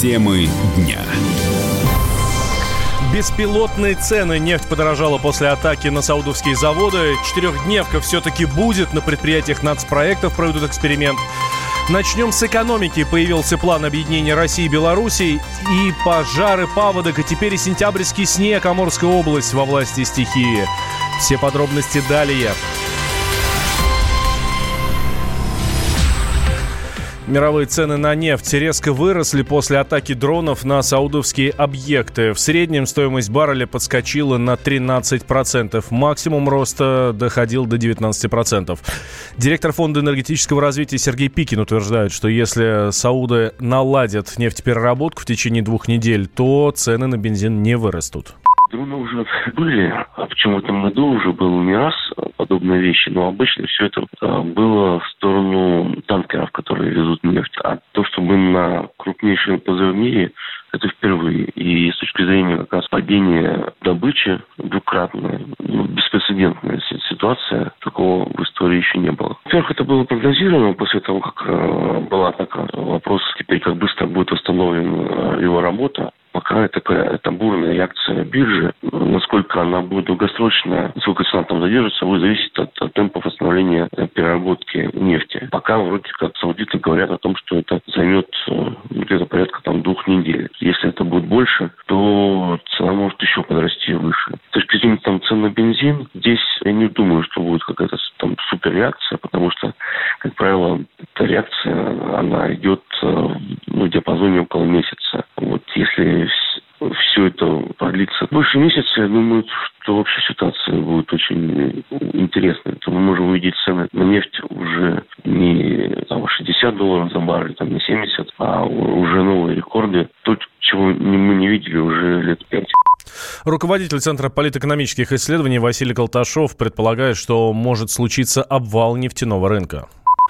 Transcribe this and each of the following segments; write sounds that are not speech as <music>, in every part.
Темы дня. Беспилотные цены. Нефть подорожала после атаки на саудовские заводы. Четырехдневка все-таки будет. На предприятиях нацпроектов проведут эксперимент. Начнем с экономики. Появился план объединения России и Белоруссии. И пожары, паводок, и теперь и сентябрьский снег. Амурская область во власти стихии. Все подробности далее. Мировые цены на нефть резко выросли после атаки дронов на саудовские объекты. В среднем стоимость барреля подскочила на 13%. Максимум роста доходил до 19%. Директор Фонда энергетического развития Сергей Пикин утверждает, что если сауды наладят нефтепереработку в течение двух недель, то цены на бензин не вырастут. Дроны уже <laughs> были, а почему в этом уже было не раз подобные вещи, но обычно все это а, было в сторону танкеров, которые везут нефть. А то, что мы на крупнейшем ЛПЗ в мире, это впервые. И с точки зрения как раз падения добычи двукратная, ну, беспрецедентная ситуация, такого в истории еще не было. Во-первых, это было прогнозировано после того, как э, была атака. Вопрос теперь, как быстро будет восстановлена его работа пока такая это бурная реакция биржи. Насколько она будет долгосрочная, насколько цена там задержится, будет зависеть от, от темпов восстановления э, переработки нефти. Пока вроде как саудиты говорят о том, что это займет э, где-то порядка там двух недель. Если это будет больше, то цена может еще подрасти выше. С точки зрения там цен на бензин, здесь я не думаю, что будет какая-то там суперреакция, потому что, как правило, эта реакция, она идет э, ну, диапазоне около месяца. Вот если все это продлится больше месяца, я думаю, что вообще ситуация будет очень интересная. То мы можем увидеть цены на нефть уже не там, 60 долларов за баррель, там, не 70, а уже новые рекорды. То, чего мы не видели уже лет пять. Руководитель Центра политэкономических исследований Василий Колташов предполагает, что может случиться обвал нефтяного рынка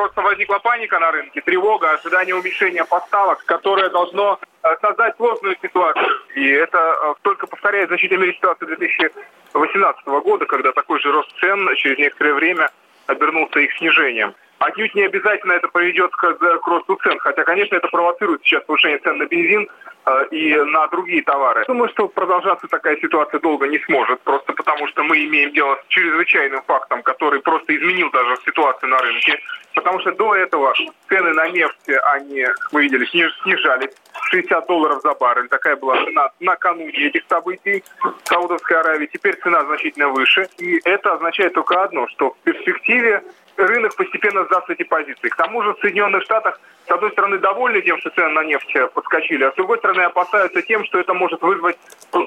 просто возникла паника на рынке, тревога, ожидание уменьшения поставок, которое должно э, создать сложную ситуацию. И это э, только повторяет в значительной ситуацию 2018 года, когда такой же рост цен через некоторое время обернулся их снижением. Отнюдь не обязательно это приведет к, росту цен, хотя, конечно, это провоцирует сейчас повышение цен на бензин э, и на другие товары. Думаю, что продолжаться такая ситуация долго не сможет, просто потому что мы имеем дело с чрезвычайным фактом, который просто изменил даже ситуацию на рынке. Потому что до этого цены на нефть, они, мы видели, снижались. 60 долларов за баррель. Такая была цена накануне этих событий в Саудовской Аравии. Теперь цена значительно выше. И это означает только одно, что в перспективе рынок постепенно сдаст эти позиции. К тому же в Соединенных Штатах, с одной стороны, довольны тем, что цены на нефть подскочили, а с другой стороны, опасаются тем, что это может вызвать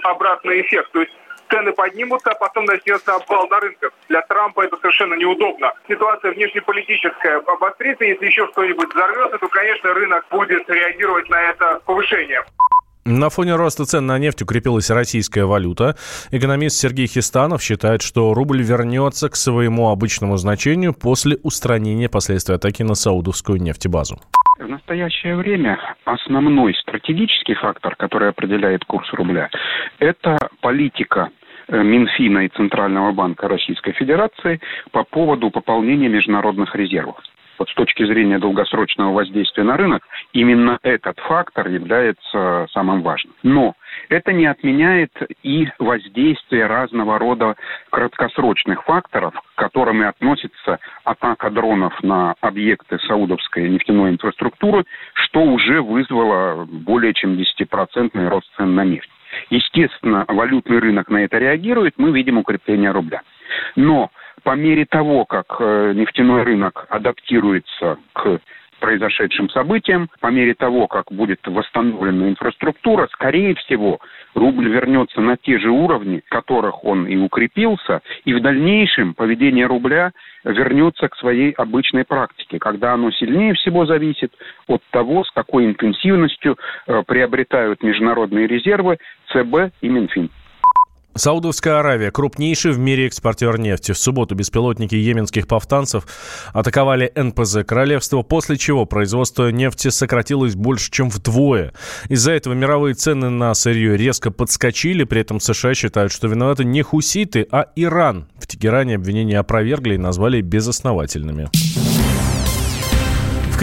обратный эффект. То есть цены поднимутся, а потом начнется обвал на рынках. Для Трампа это совершенно неудобно. Ситуация внешнеполитическая обострится, если еще что-нибудь взорвется, то, конечно, рынок будет реагировать на это повышение. На фоне роста цен на нефть укрепилась российская валюта. Экономист Сергей Хистанов считает, что рубль вернется к своему обычному значению после устранения последствий атаки на саудовскую нефтебазу. В настоящее время основной стратегический фактор, который определяет курс рубля, это политика Э, Минфина и Центрального банка Российской Федерации по поводу пополнения международных резервов. Вот с точки зрения долгосрочного воздействия на рынок, именно этот фактор является самым важным. Но это не отменяет и воздействие разного рода краткосрочных факторов, к которым и относится атака дронов на объекты саудовской нефтяной инфраструктуры, что уже вызвало более чем 10% рост цен на нефть. Естественно, валютный рынок на это реагирует, мы видим укрепление рубля. Но по мере того, как э, нефтяной рынок адаптируется к произошедшим событиям, по мере того, как будет восстановлена инфраструктура, скорее всего, рубль вернется на те же уровни, которых он и укрепился, и в дальнейшем поведение рубля вернется к своей обычной практике, когда оно сильнее всего зависит от того, с какой интенсивностью э, приобретают международные резервы ЦБ и Минфин. Саудовская Аравия – крупнейший в мире экспортер нефти. В субботу беспилотники йеменских повстанцев атаковали НПЗ королевства, после чего производство нефти сократилось больше, чем вдвое. Из-за этого мировые цены на сырье резко подскочили, при этом США считают, что виноваты не хуситы, а Иран. В Тегеране обвинения опровергли и назвали безосновательными.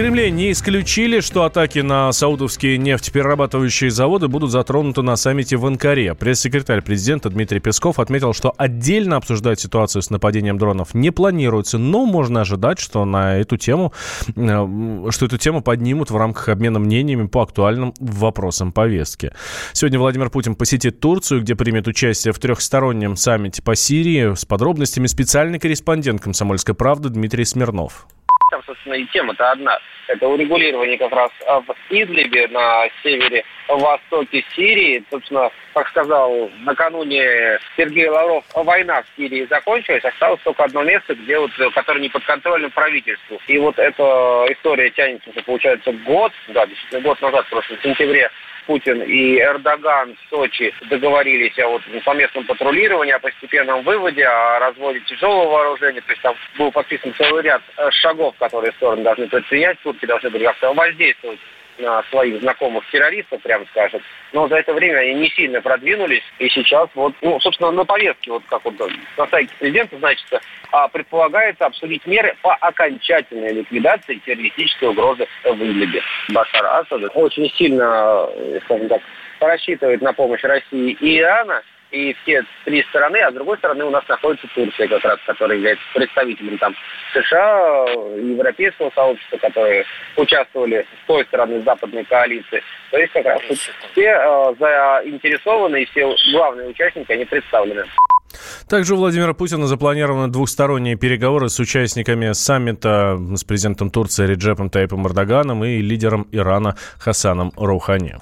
Кремле не исключили, что атаки на саудовские нефтеперерабатывающие заводы будут затронуты на саммите в Анкаре. Пресс-секретарь президента Дмитрий Песков отметил, что отдельно обсуждать ситуацию с нападением дронов не планируется, но можно ожидать, что на эту тему, э, что эту тему поднимут в рамках обмена мнениями по актуальным вопросам повестки. Сегодня Владимир Путин посетит Турцию, где примет участие в трехстороннем саммите по Сирии. С подробностями специальный корреспондент «Комсомольской правды» Дмитрий Смирнов там, собственно, и тема-то одна. Это урегулирование как раз в Идлибе на севере востоке Сирии. Собственно, как сказал накануне Сергей Лавров, война в Сирии закончилась, осталось только одно место, где вот, которое не подконтрольно правительству. И вот эта история тянется, получается, год, да, действительно, год назад, в прошлом сентябре, Путин и Эрдоган в Сочи договорились о вот совместном патрулировании, о постепенном выводе, о разводе тяжелого вооружения. То есть там был подписан целый ряд э, шагов, которые стороны должны предпринять. Турки должны были как-то воздействовать на своих знакомых террористов, прямо скажем. Но за это время они не сильно продвинулись. И сейчас вот, ну, собственно, на повестке, вот как вот на сайте президента, значит, а, предполагается обсудить меры по окончательной ликвидации террористической угрозы в Идлибе. Башар Асад очень сильно, э, скажем так, рассчитывает на помощь России и Ирана – и все три стороны, а с другой стороны у нас находится Турция, как раз, которая является представителем там США, европейского сообщества, которые участвовали с той стороны западной коалиции. То есть как раз все э, заинтересованы и все главные участники, они представлены. Также у Владимира Путина запланированы двухсторонние переговоры с участниками саммита с президентом Турции Реджепом Тайпом Эрдоганом и лидером Ирана Хасаном Роухани.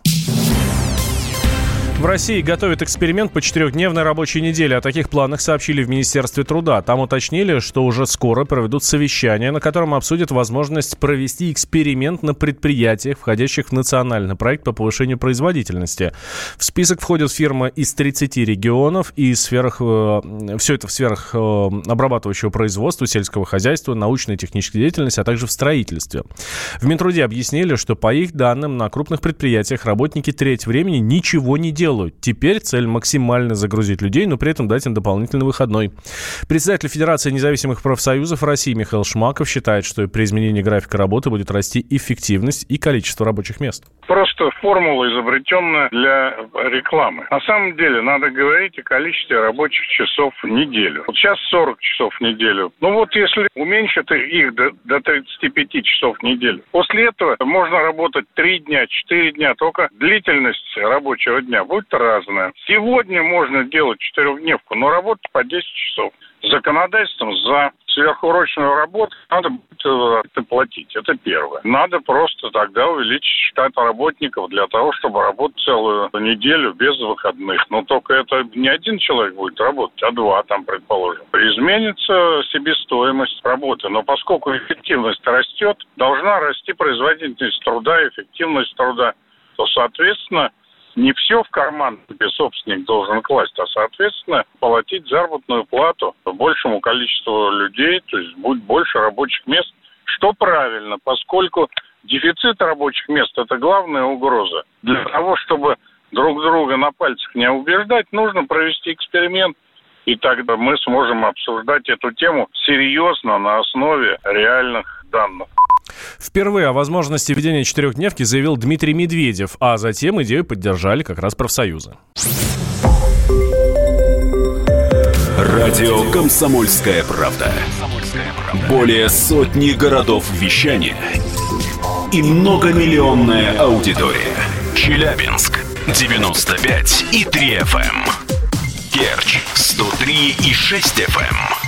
В России готовят эксперимент по четырехдневной рабочей неделе. О таких планах сообщили в Министерстве труда. Там уточнили, что уже скоро проведут совещание, на котором обсудят возможность провести эксперимент на предприятиях, входящих в национальный проект по повышению производительности. В список входят фирмы из 30 регионов и сферах, э, все это в сферах э, обрабатывающего производства, сельского хозяйства, научной и технической деятельности, а также в строительстве. В Минтруде объяснили, что по их данным на крупных предприятиях работники треть времени ничего не делают делают. Теперь цель максимально загрузить людей, но при этом дать им дополнительный выходной. Председатель Федерации независимых профсоюзов России Михаил Шмаков считает, что при изменении графика работы будет расти эффективность и количество рабочих мест. Просто формула изобретенная для рекламы. На самом деле надо говорить о количестве рабочих часов в неделю. Вот сейчас 40 часов в неделю. Ну вот если уменьшить их до, до 35 часов в неделю, после этого можно работать 3 дня, 4 дня, только длительность рабочего дня будет будет разная. Сегодня можно делать четырехдневку, но работать по 10 часов. Законодательством за сверхурочную работу надо будет э, платить. Это первое. Надо просто тогда увеличить штат работников для того, чтобы работать целую неделю без выходных. Но только это не один человек будет работать, а два там, предположим. Изменится себестоимость работы. Но поскольку эффективность растет, должна расти производительность труда, эффективность труда, то, соответственно, не все в карман себе собственник должен класть, а, соответственно, платить заработную плату большему количеству людей, то есть будет больше рабочих мест, что правильно, поскольку дефицит рабочих мест – это главная угроза. Для того, чтобы друг друга на пальцах не убеждать, нужно провести эксперимент, и тогда мы сможем обсуждать эту тему серьезно на основе реальных данных. Впервые о возможности введения четырехдневки заявил Дмитрий Медведев, а затем идею поддержали как раз профсоюзы. Радио «Комсомольская правда». Более сотни городов вещания и многомиллионная аудитория. Челябинск 95 и 3 FM. Керчь 103 и 6 FM.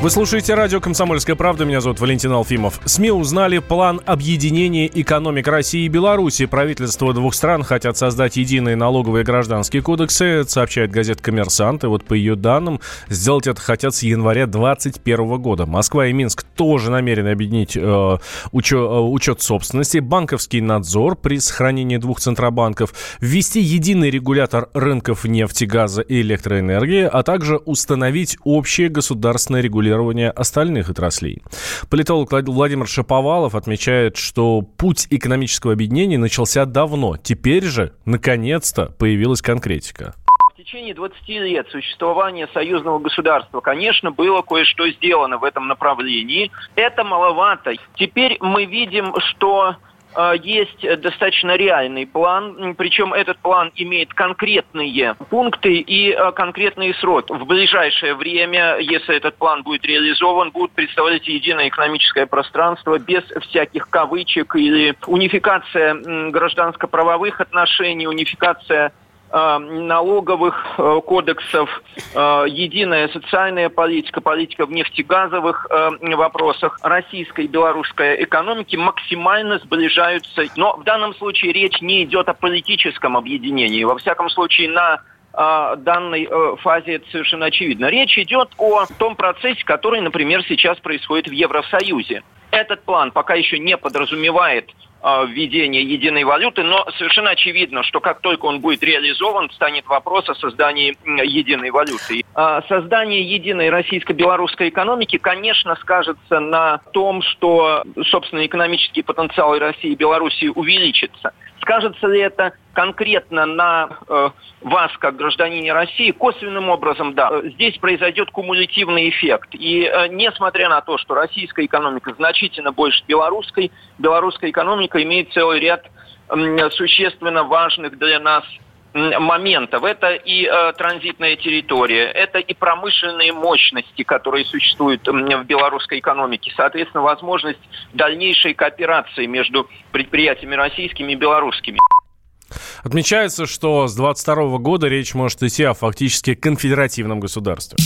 Вы слушаете радио «Комсомольская правда». Меня зовут Валентин Алфимов. СМИ узнали план объединения экономик России и Беларуси. Правительства двух стран хотят создать единые налоговые и гражданские кодексы, сообщает газета «Коммерсант». И вот по ее данным, сделать это хотят с января 2021 года. Москва и Минск тоже намерены объединить э, учет, э, учет собственности, банковский надзор при сохранении двух центробанков, ввести единый регулятор рынков нефти, газа и электроэнергии, а также установить общее государственное регулирование стимулирования остальных отраслей. Политолог Владимир Шаповалов отмечает, что путь экономического объединения начался давно. Теперь же, наконец-то, появилась конкретика В течение 20 лет существования союзного государства, конечно, было кое-что сделано в этом направлении. Это маловато. Теперь мы видим, что есть достаточно реальный план, причем этот план имеет конкретные пункты и э, конкретные сроки. В ближайшее время, если этот план будет реализован, будут представлять единое экономическое пространство без всяких кавычек или унификация гражданско-правовых отношений, унификация налоговых э, кодексов, э, единая социальная политика, политика в нефтегазовых вопросах российской и белорусской экономики максимально сближаются. Но в данном случае речь не идет о политическом объединении. Во всяком случае, на данной фазе это совершенно очевидно. Речь идет о том процессе, который, например, сейчас происходит в Евросоюзе. Этот план пока еще не подразумевает а, введения единой валюты, но совершенно очевидно, что как только он будет реализован, станет вопрос о создании единой валюты. А, создание единой российско-белорусской экономики, конечно, скажется на том, что, собственно, экономический потенциал России и Белоруссии увеличится. Скажется ли это конкретно на э, вас, как гражданине России, косвенным образом, да. Здесь произойдет кумулятивный эффект. И э, несмотря на то, что российская экономика значительно больше белорусской, белорусская экономика имеет целый ряд э, существенно важных для нас моментов. Это и э, транзитная территория, это и промышленные мощности, которые существуют в белорусской экономике. Соответственно, возможность дальнейшей кооперации между предприятиями российскими и белорусскими. Отмечается, что с 22 года речь может идти о фактически конфедеративном государстве.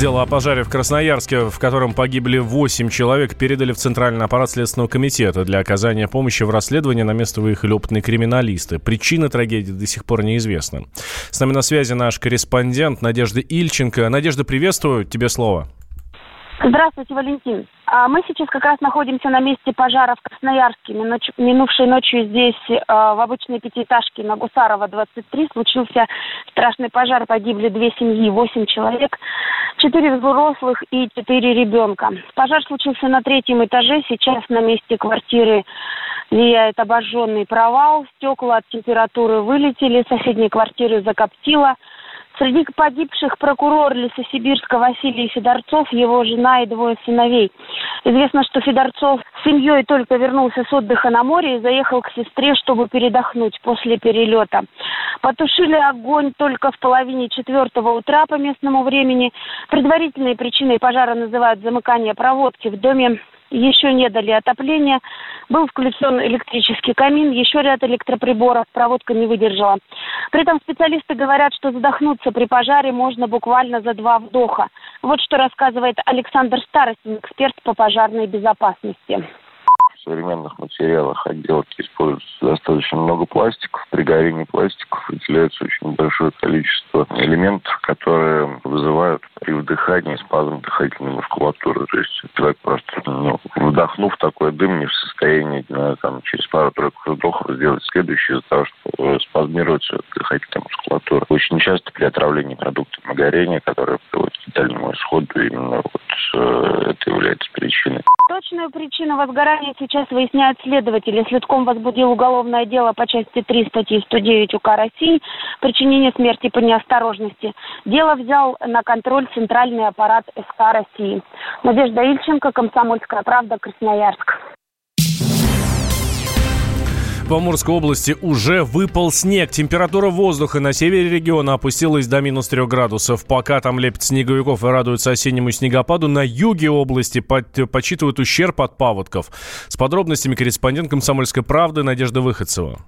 Дело о пожаре в Красноярске, в котором погибли 8 человек, передали в Центральный аппарат Следственного комитета. Для оказания помощи в расследовании на место выехали опытные криминалисты. Причина трагедии до сих пор неизвестна. С нами на связи наш корреспондент Надежда Ильченко. Надежда, приветствую. Тебе слово. Здравствуйте, Валентин. А мы сейчас как раз находимся на месте пожара в Красноярске. Минувшей ночью здесь, а, в обычной пятиэтажке на Гусарова, 23, случился страшный пожар. Погибли две семьи, восемь человек, четыре взрослых и четыре ребенка. Пожар случился на третьем этаже. Сейчас на месте квартиры влияет обожженный провал. Стекла от температуры вылетели, соседние квартиры закоптило. Среди погибших прокурор Лесосибирска Василий Федорцов, его жена и двое сыновей. Известно, что Федорцов с семьей только вернулся с отдыха на море и заехал к сестре, чтобы передохнуть после перелета. Потушили огонь только в половине четвертого утра по местному времени. Предварительной причиной пожара называют замыкание проводки в доме еще не дали отопления. Был включен электрический камин, еще ряд электроприборов, проводка не выдержала. При этом специалисты говорят, что задохнуться при пожаре можно буквально за два вдоха. Вот что рассказывает Александр Старостин, эксперт по пожарной безопасности в современных материалах отделки используется достаточно много пластиков. При горении пластиков выделяется очень большое количество элементов, которые вызывают при вдыхании спазм дыхательной мускулатуры. То есть человек просто, ну, вдохнув такой дым, не в состоянии ну, там, через пару-тройку вдохов сделать следующее из-за того, что спазмируется дыхательная мускулатура. Очень часто при отравлении продуктами горения, которые приводят к летальному исходу, именно вот э, это является причиной. Точную причину возгорания сейчас выясняют следователи. Следком возбудил уголовное дело по части 3 статьи 109 УК России «Причинение смерти по неосторожности». Дело взял на контроль Центральный аппарат СК России. Надежда Ильченко, Комсомольская правда, Красноярск. В Амурской области уже выпал снег. Температура воздуха на севере региона опустилась до минус 3 градусов. Пока там лепят снеговиков и радуются осеннему снегопаду, на юге области подсчитывают ущерб от паводков. С подробностями корреспондент «Комсомольской правды» Надежда Выходцева.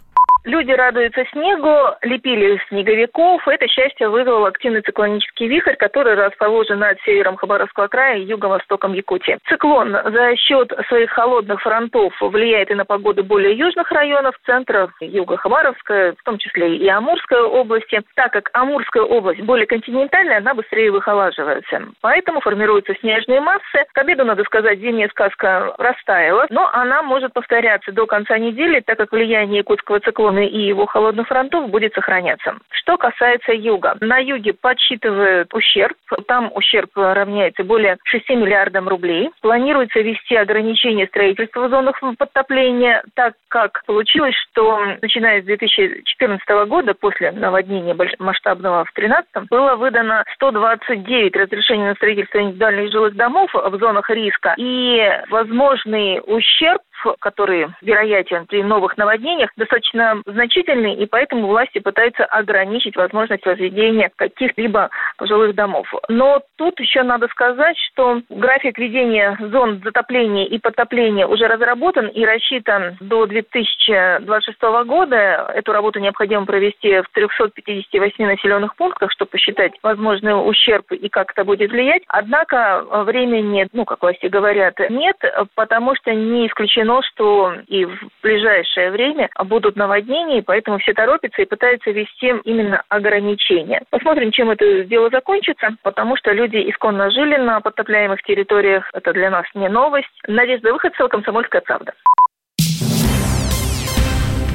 Люди радуются снегу, лепили снеговиков. Это счастье вызвало активный циклонический вихрь, который расположен над севером Хабаровского края и юго-востоком Якутии. Циклон за счет своих холодных фронтов влияет и на погоду более южных районов, центра юго-хабаровская, в том числе и Амурской области. Так как Амурская область более континентальная, она быстрее выхолаживается. Поэтому формируются снежные массы. К обеду, надо сказать, зимняя сказка растаяла, но она может повторяться до конца недели, так как влияние якутского циклона циклона и его холодных фронтов будет сохраняться. Что касается юга. На юге подсчитывают ущерб. Там ущерб равняется более 6 миллиардам рублей. Планируется ввести ограничения строительства в зонах подтопления, так как получилось, что начиная с 2014 года, после наводнения масштабного в 2013 было выдано 129 разрешений на строительство индивидуальных жилых домов в зонах риска. И возможный ущерб который вероятен при новых наводнениях, достаточно значительный, и поэтому власти пытаются ограничить возможность возведения каких-либо жилых домов. Но тут еще надо сказать, что график ведения зон затопления и подтопления уже разработан и рассчитан до 2026 года. Эту работу необходимо провести в 358 населенных пунктах, чтобы посчитать возможный ущерб и как это будет влиять. Однако времени, ну, как власти говорят, нет, потому что не исключено исключено, что и в ближайшее время будут наводнения, поэтому все торопятся и пытаются ввести именно ограничения. Посмотрим, чем это дело закончится, потому что люди исконно жили на подтопляемых территориях. Это для нас не новость. Надежда Выходцева, Комсомольская правда.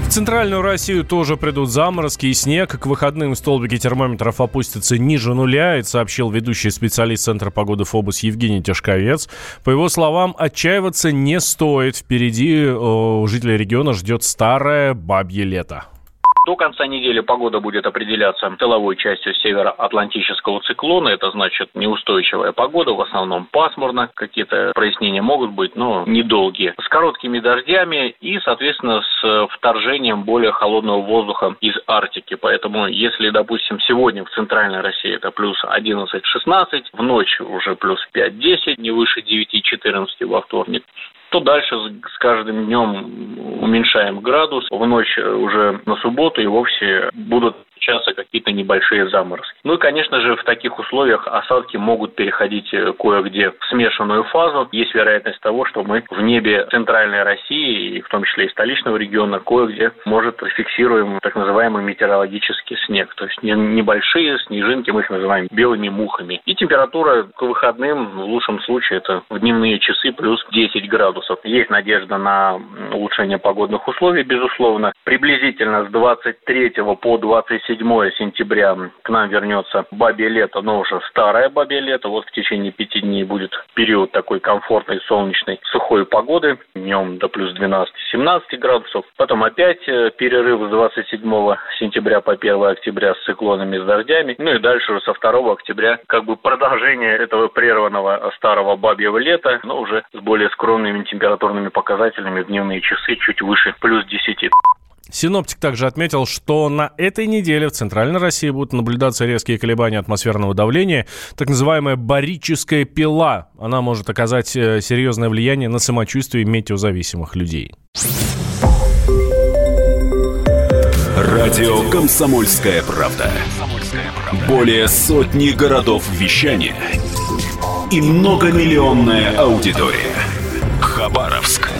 В центральную Россию тоже придут заморозки и снег. К выходным столбики термометров опустятся ниже нуля, это сообщил ведущий специалист Центра погоды ФОБУС Евгений Тяжковец. По его словам, отчаиваться не стоит. Впереди у жителей региона ждет старое бабье лето. До конца недели погода будет определяться тыловой частью североатлантического циклона. Это значит неустойчивая погода, в основном пасмурно. Какие-то прояснения могут быть, но недолгие. С короткими дождями и, соответственно, с вторжением более холодного воздуха из Арктики. Поэтому, если, допустим, сегодня в центральной России это плюс 11-16, в ночь уже плюс 5-10, не выше 9-14 во вторник, то дальше с каждым днем уменьшаем градус. В ночь уже на субботу и вовсе будут встречаться какие-то небольшие заморозки. Ну и, конечно же, в таких условиях осадки могут переходить э, кое-где в смешанную фазу. Есть вероятность того, что мы в небе центральной России, и в том числе и столичного региона, кое-где, может, фиксируем так называемый метеорологический снег. То есть небольшие снежинки, мы их называем белыми мухами. И температура к выходным, в лучшем случае, это в дневные часы плюс 10 градусов. Есть надежда на улучшение погодных условий, безусловно. Приблизительно с 23 по 27 7 сентября к нам вернется бабье лето, но уже старое бабье лето. Вот в течение пяти дней будет период такой комфортной, солнечной, сухой погоды. Днем до плюс 12-17 градусов. Потом опять э, перерыв с 27 сентября по 1 октября с циклонами, с дождями. Ну и дальше уже со 2 октября как бы продолжение этого прерванного старого бабьего лета, но уже с более скромными температурными показателями дневные часы чуть выше плюс 10. Синоптик также отметил, что на этой неделе в Центральной России будут наблюдаться резкие колебания атмосферного давления, так называемая барическая пила. Она может оказать э, серьезное влияние на самочувствие метеозависимых людей. Радио «Комсомольская правда». Более сотни городов вещания и многомиллионная аудитория. Хабаровск